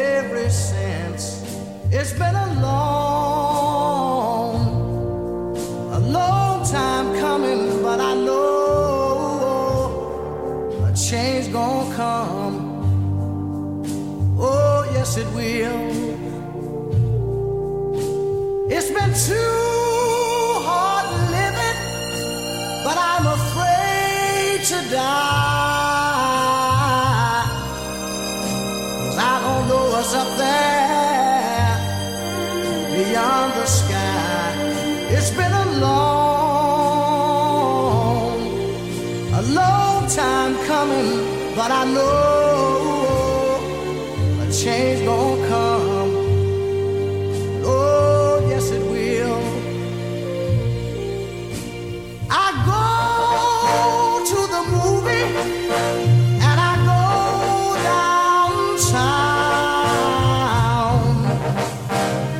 ever since. It's been a long, a long time coming, but I know a change gonna come. Oh, yes, it will. It's been too up there beyond the sky. It's been a long, a long time coming, but I know a change gonna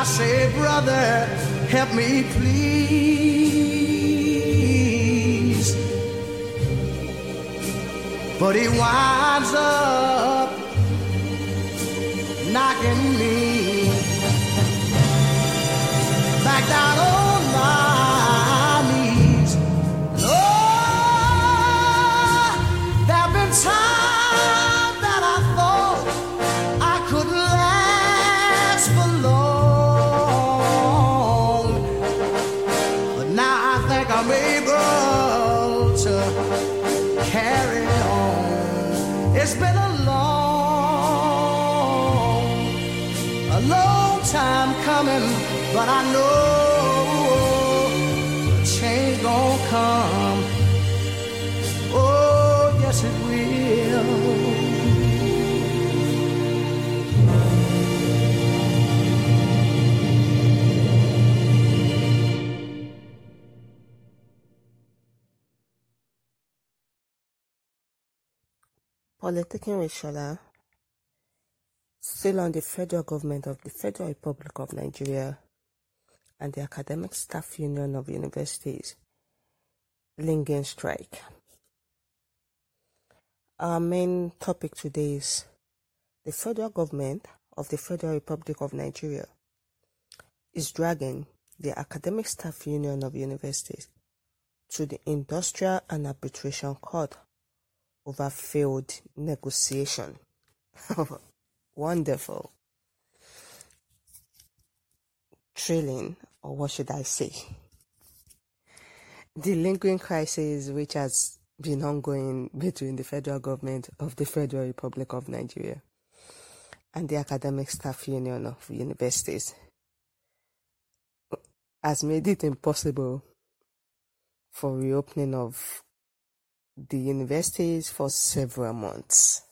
I say, Brother, help me please. But he winds up knocking me back down oh, Politicking with Shola, still on the federal government of the Federal Republic of Nigeria and the Academic Staff Union of Universities, Lingen strike. Our main topic today is the federal government of the Federal Republic of Nigeria is dragging the Academic Staff Union of Universities to the Industrial and Arbitration Court over failed negotiation. Wonderful. Thrilling, or what should I say? The lingering crisis which has been ongoing between the federal government of the Federal Republic of Nigeria and the Academic Staff Union of Universities has made it impossible for reopening of the universities for several months.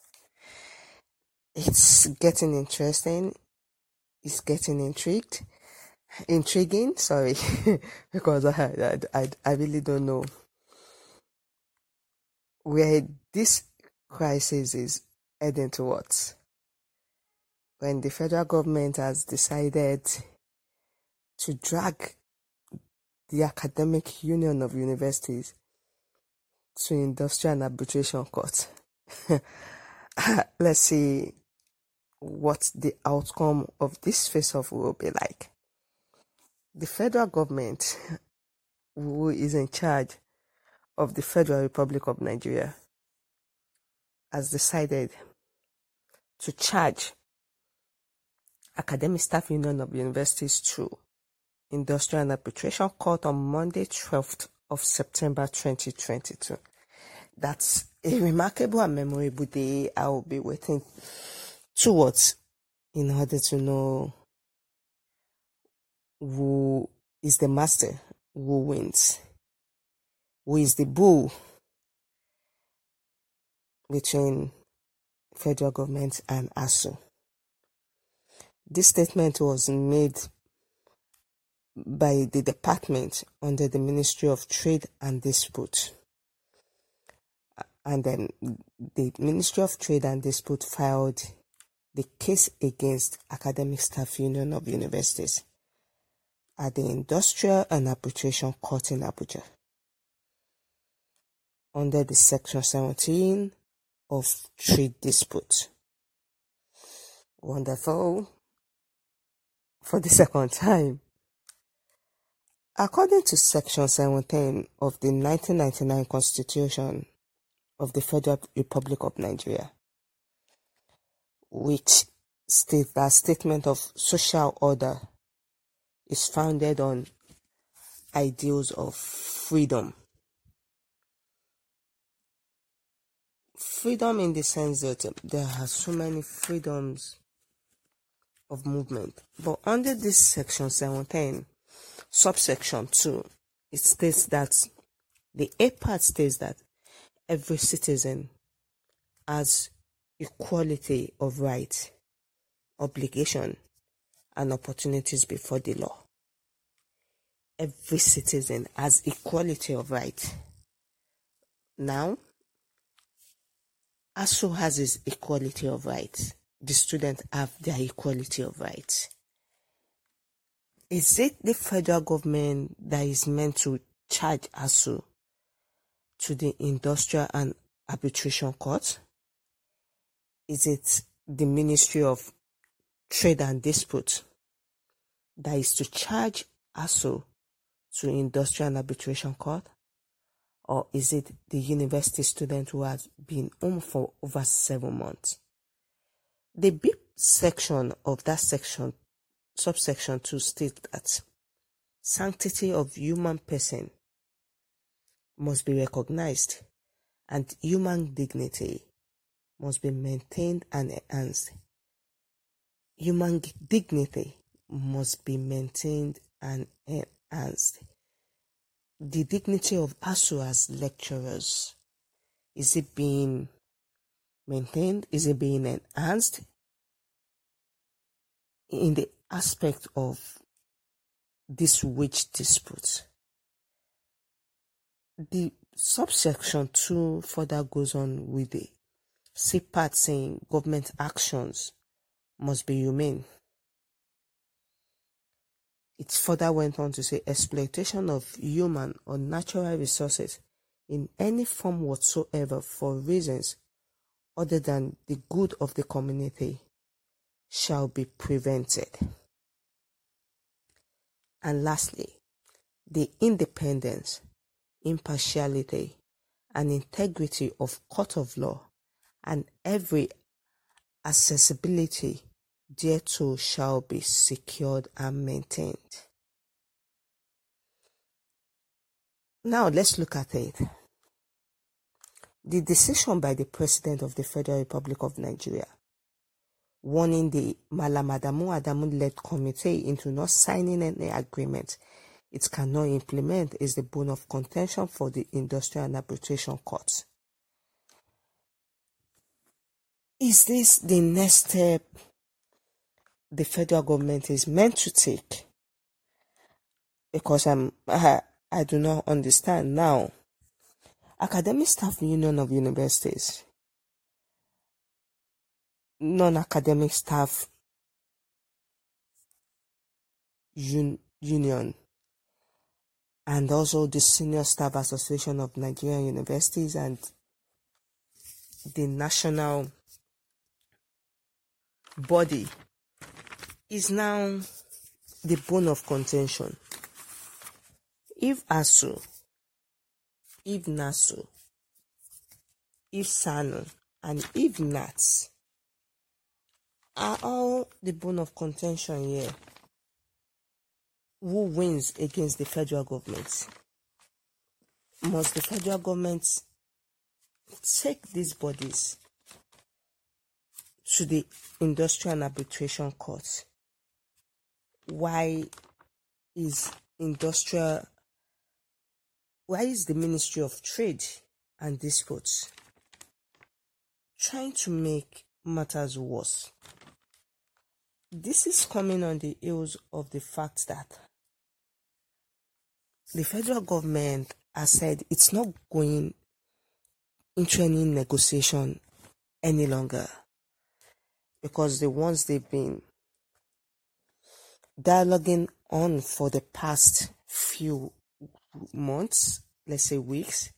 It's getting interesting. It's getting intrigued, intriguing. Sorry, because I, I, I, I really don't know where this crisis is heading towards. When the federal government has decided to drag the academic union of universities to industrial and arbitration court. Let's see what the outcome of this face off will be like. The federal government, who is in charge of the Federal Republic of Nigeria, has decided to charge Academic Staff Union of Universities to Industrial and Arbitration Court on Monday, 12th of September 2022. That's a remarkable and memorable day I will be waiting towards in order to know who is the master, who wins, who is the bull between federal government and ASUU. This statement was made by the department under the Ministry of Trade and Dispute. And then the Ministry of Trade and Dispute filed the case against Academic Staff Union of Universities at the Industrial and Arbitration Court in Abuja under the Section 17 of Trade Dispute. Wonderful. For the second time. According to Section 17 of the 1999 Constitution of the Federal Republic of Nigeria, which states that statement of social order is founded on ideals of freedom. Freedom in the sense that there are so many freedoms of movement. But under this section 17, subsection 2, it states that the A part states that every citizen has equality of right, obligation, and opportunities before the law. Every citizen has equality of right. Now, ASUU has his equality of rights. The students have their equality of rights. Is it the federal government that is meant to charge ASUU to the Industrial and Arbitration Court? Is it the Ministry of Trade and Dispute that is to charge ASUU to Industrial and Arbitration Court? Or is it the university student who has been home for over seven months? The big section of that section, subsection 2, states that sanctity of human person must be recognized and human dignity must be maintained and enhanced. Human dignity must be maintained and enhanced. The dignity of ASUU as lecturers is it being maintained? Is it being enhanced? In the aspect of this wage dispute, the subsection 2 further goes on with the C part saying government actions must be humane. It further went on to say exploitation of human or natural resources in any form whatsoever for reasons other than the good of the community shall be prevented. And lastly, the independence, impartiality, and integrity of court of law and every accessibility thereto shall be secured and maintained. Now let's look at it. The decision by the President of the Federal Republic of Nigeria warning the Malam Adamu Adamu led committee into not signing any agreement it cannot implement is the bone of contention for the Industrial and Arbitration Court. Is this the next step the federal government is meant to take? Because I'm, I, I do not understand now. Academic Staff Union of Universities, non academic staff un, union, and also the Senior Staff Association of Nigerian Universities and the National Body is now the bone of contention. If ASUU if NASU, if SSANU, and if NATS are all the bone of contention here. Who wins against the federal government? Must the federal government take these bodies to the Industrial Arbitration Court? Why is industrial why is the Ministry of Trade and Disputes trying to make matters worse. This is coming on the heels of the fact that the federal government has said it's not going into any negotiation any longer because the ones they've been dialoguing on for the past few months, let's say weeks,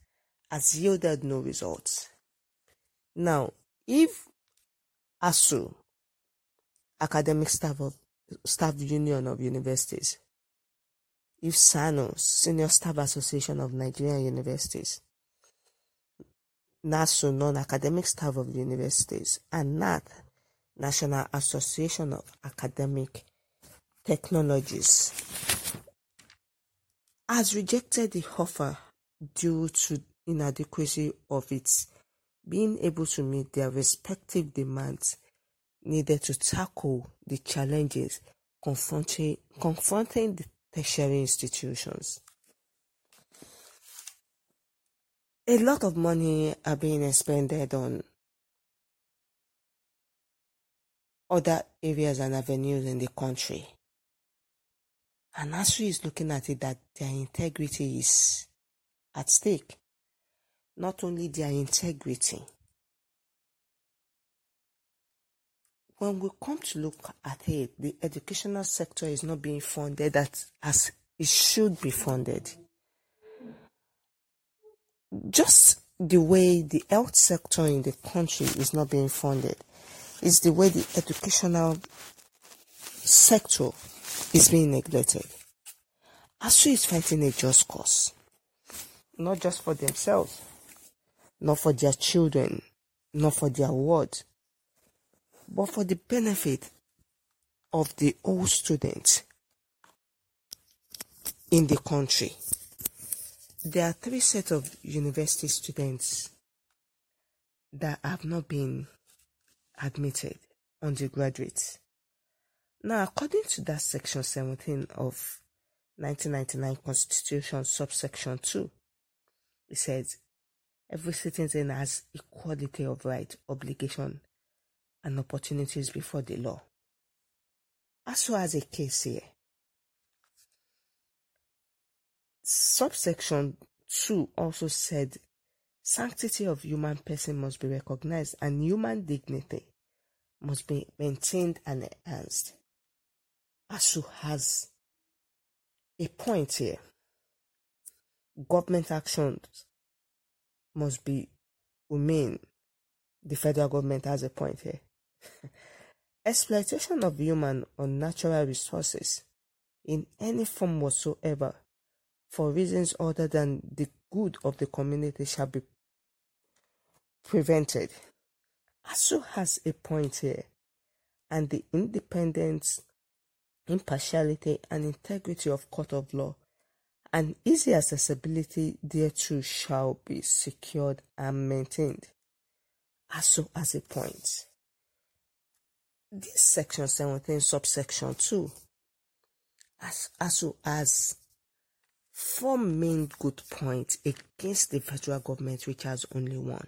has yielded no results. Now, if ASUU, Academic Staff of Staff Union of Universities, if SSANU, Senior Staff Association of Nigerian Universities, NASU, Non-Academic Staff of Universities, and NAT, National Association of Academic Technologies, has rejected the offer due to inadequacy of its being able to meet their respective demands needed to tackle the challenges confronting, confronting the tertiary institutions. A lot of money are being expended on other areas and avenues in the country. And ASUU is looking at it that their integrity is at stake. Not only their integrity, when we come to look at it, the educational sector is not being funded as it should be funded. Just the way the health sector in the country is not being funded is the way the educational sector is being neglected. ASUU is fighting a just cause, not just for themselves, not for their children, not for their ward, but for the benefit of the old students in the country. There are three sets of university students that have not been admitted, undergraduates. Now, according to that section 17 of 1999 Constitution, subsection 2, it says every citizen has equality of right, obligation, and opportunities before the law. ASUU has a case here. Subsection 2 also said sanctity of human person must be recognized and human dignity must be maintained and enhanced. ASUU has a point here. Government actions must be remain. The federal government has a point here. Exploitation of human or natural resources in any form whatsoever for reasons other than the good of the community shall be prevented. ASUU has a point here, and the independence, impartiality, and integrity of court of law and easy accessibility thereto shall be secured and maintained. ASUU has a point. This section 17, subsection 2, as also has four main good points against the federal government, which has only one.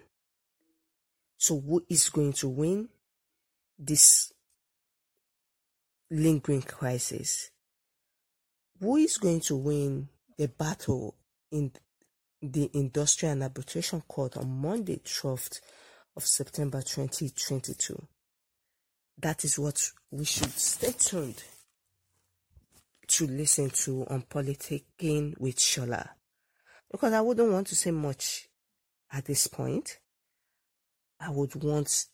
So, who is going to win this lingering crisis? Who is going to win the battle in the Industrial and Arbitration Court on Monday, 12th of September 2022? That is what we should stay tuned to listen to on Politicking with Shola. Because I wouldn't want to say much at this point. I would want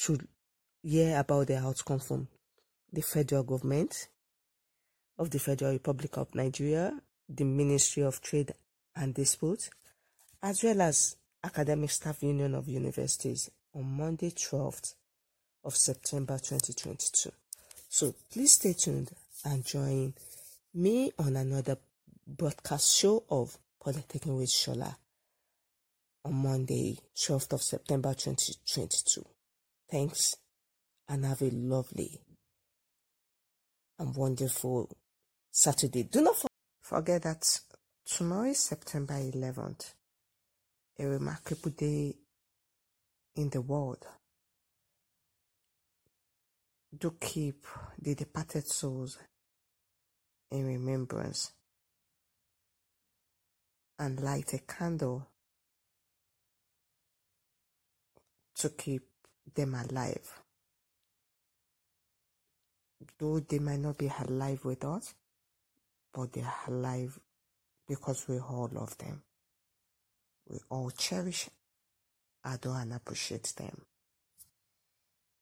to hear about the outcome from the federal government of the Federal Republic of Nigeria, the Ministry of Trade and Disputes, as well as Academic Staff Union of Universities on Monday 12th of September 2022. So please stay tuned and join me on another broadcast show of Politicking with Shola on Monday, 12th of September 2022. Thanks and have a lovely and wonderful Saturday. Do not forget that tomorrow is September 11th, a remarkable day in the world. Do keep the departed souls in remembrance and light a candle to keep them alive. Though they might not be alive with us, but they are alive because we all love them. We all cherish, adore, and appreciate them.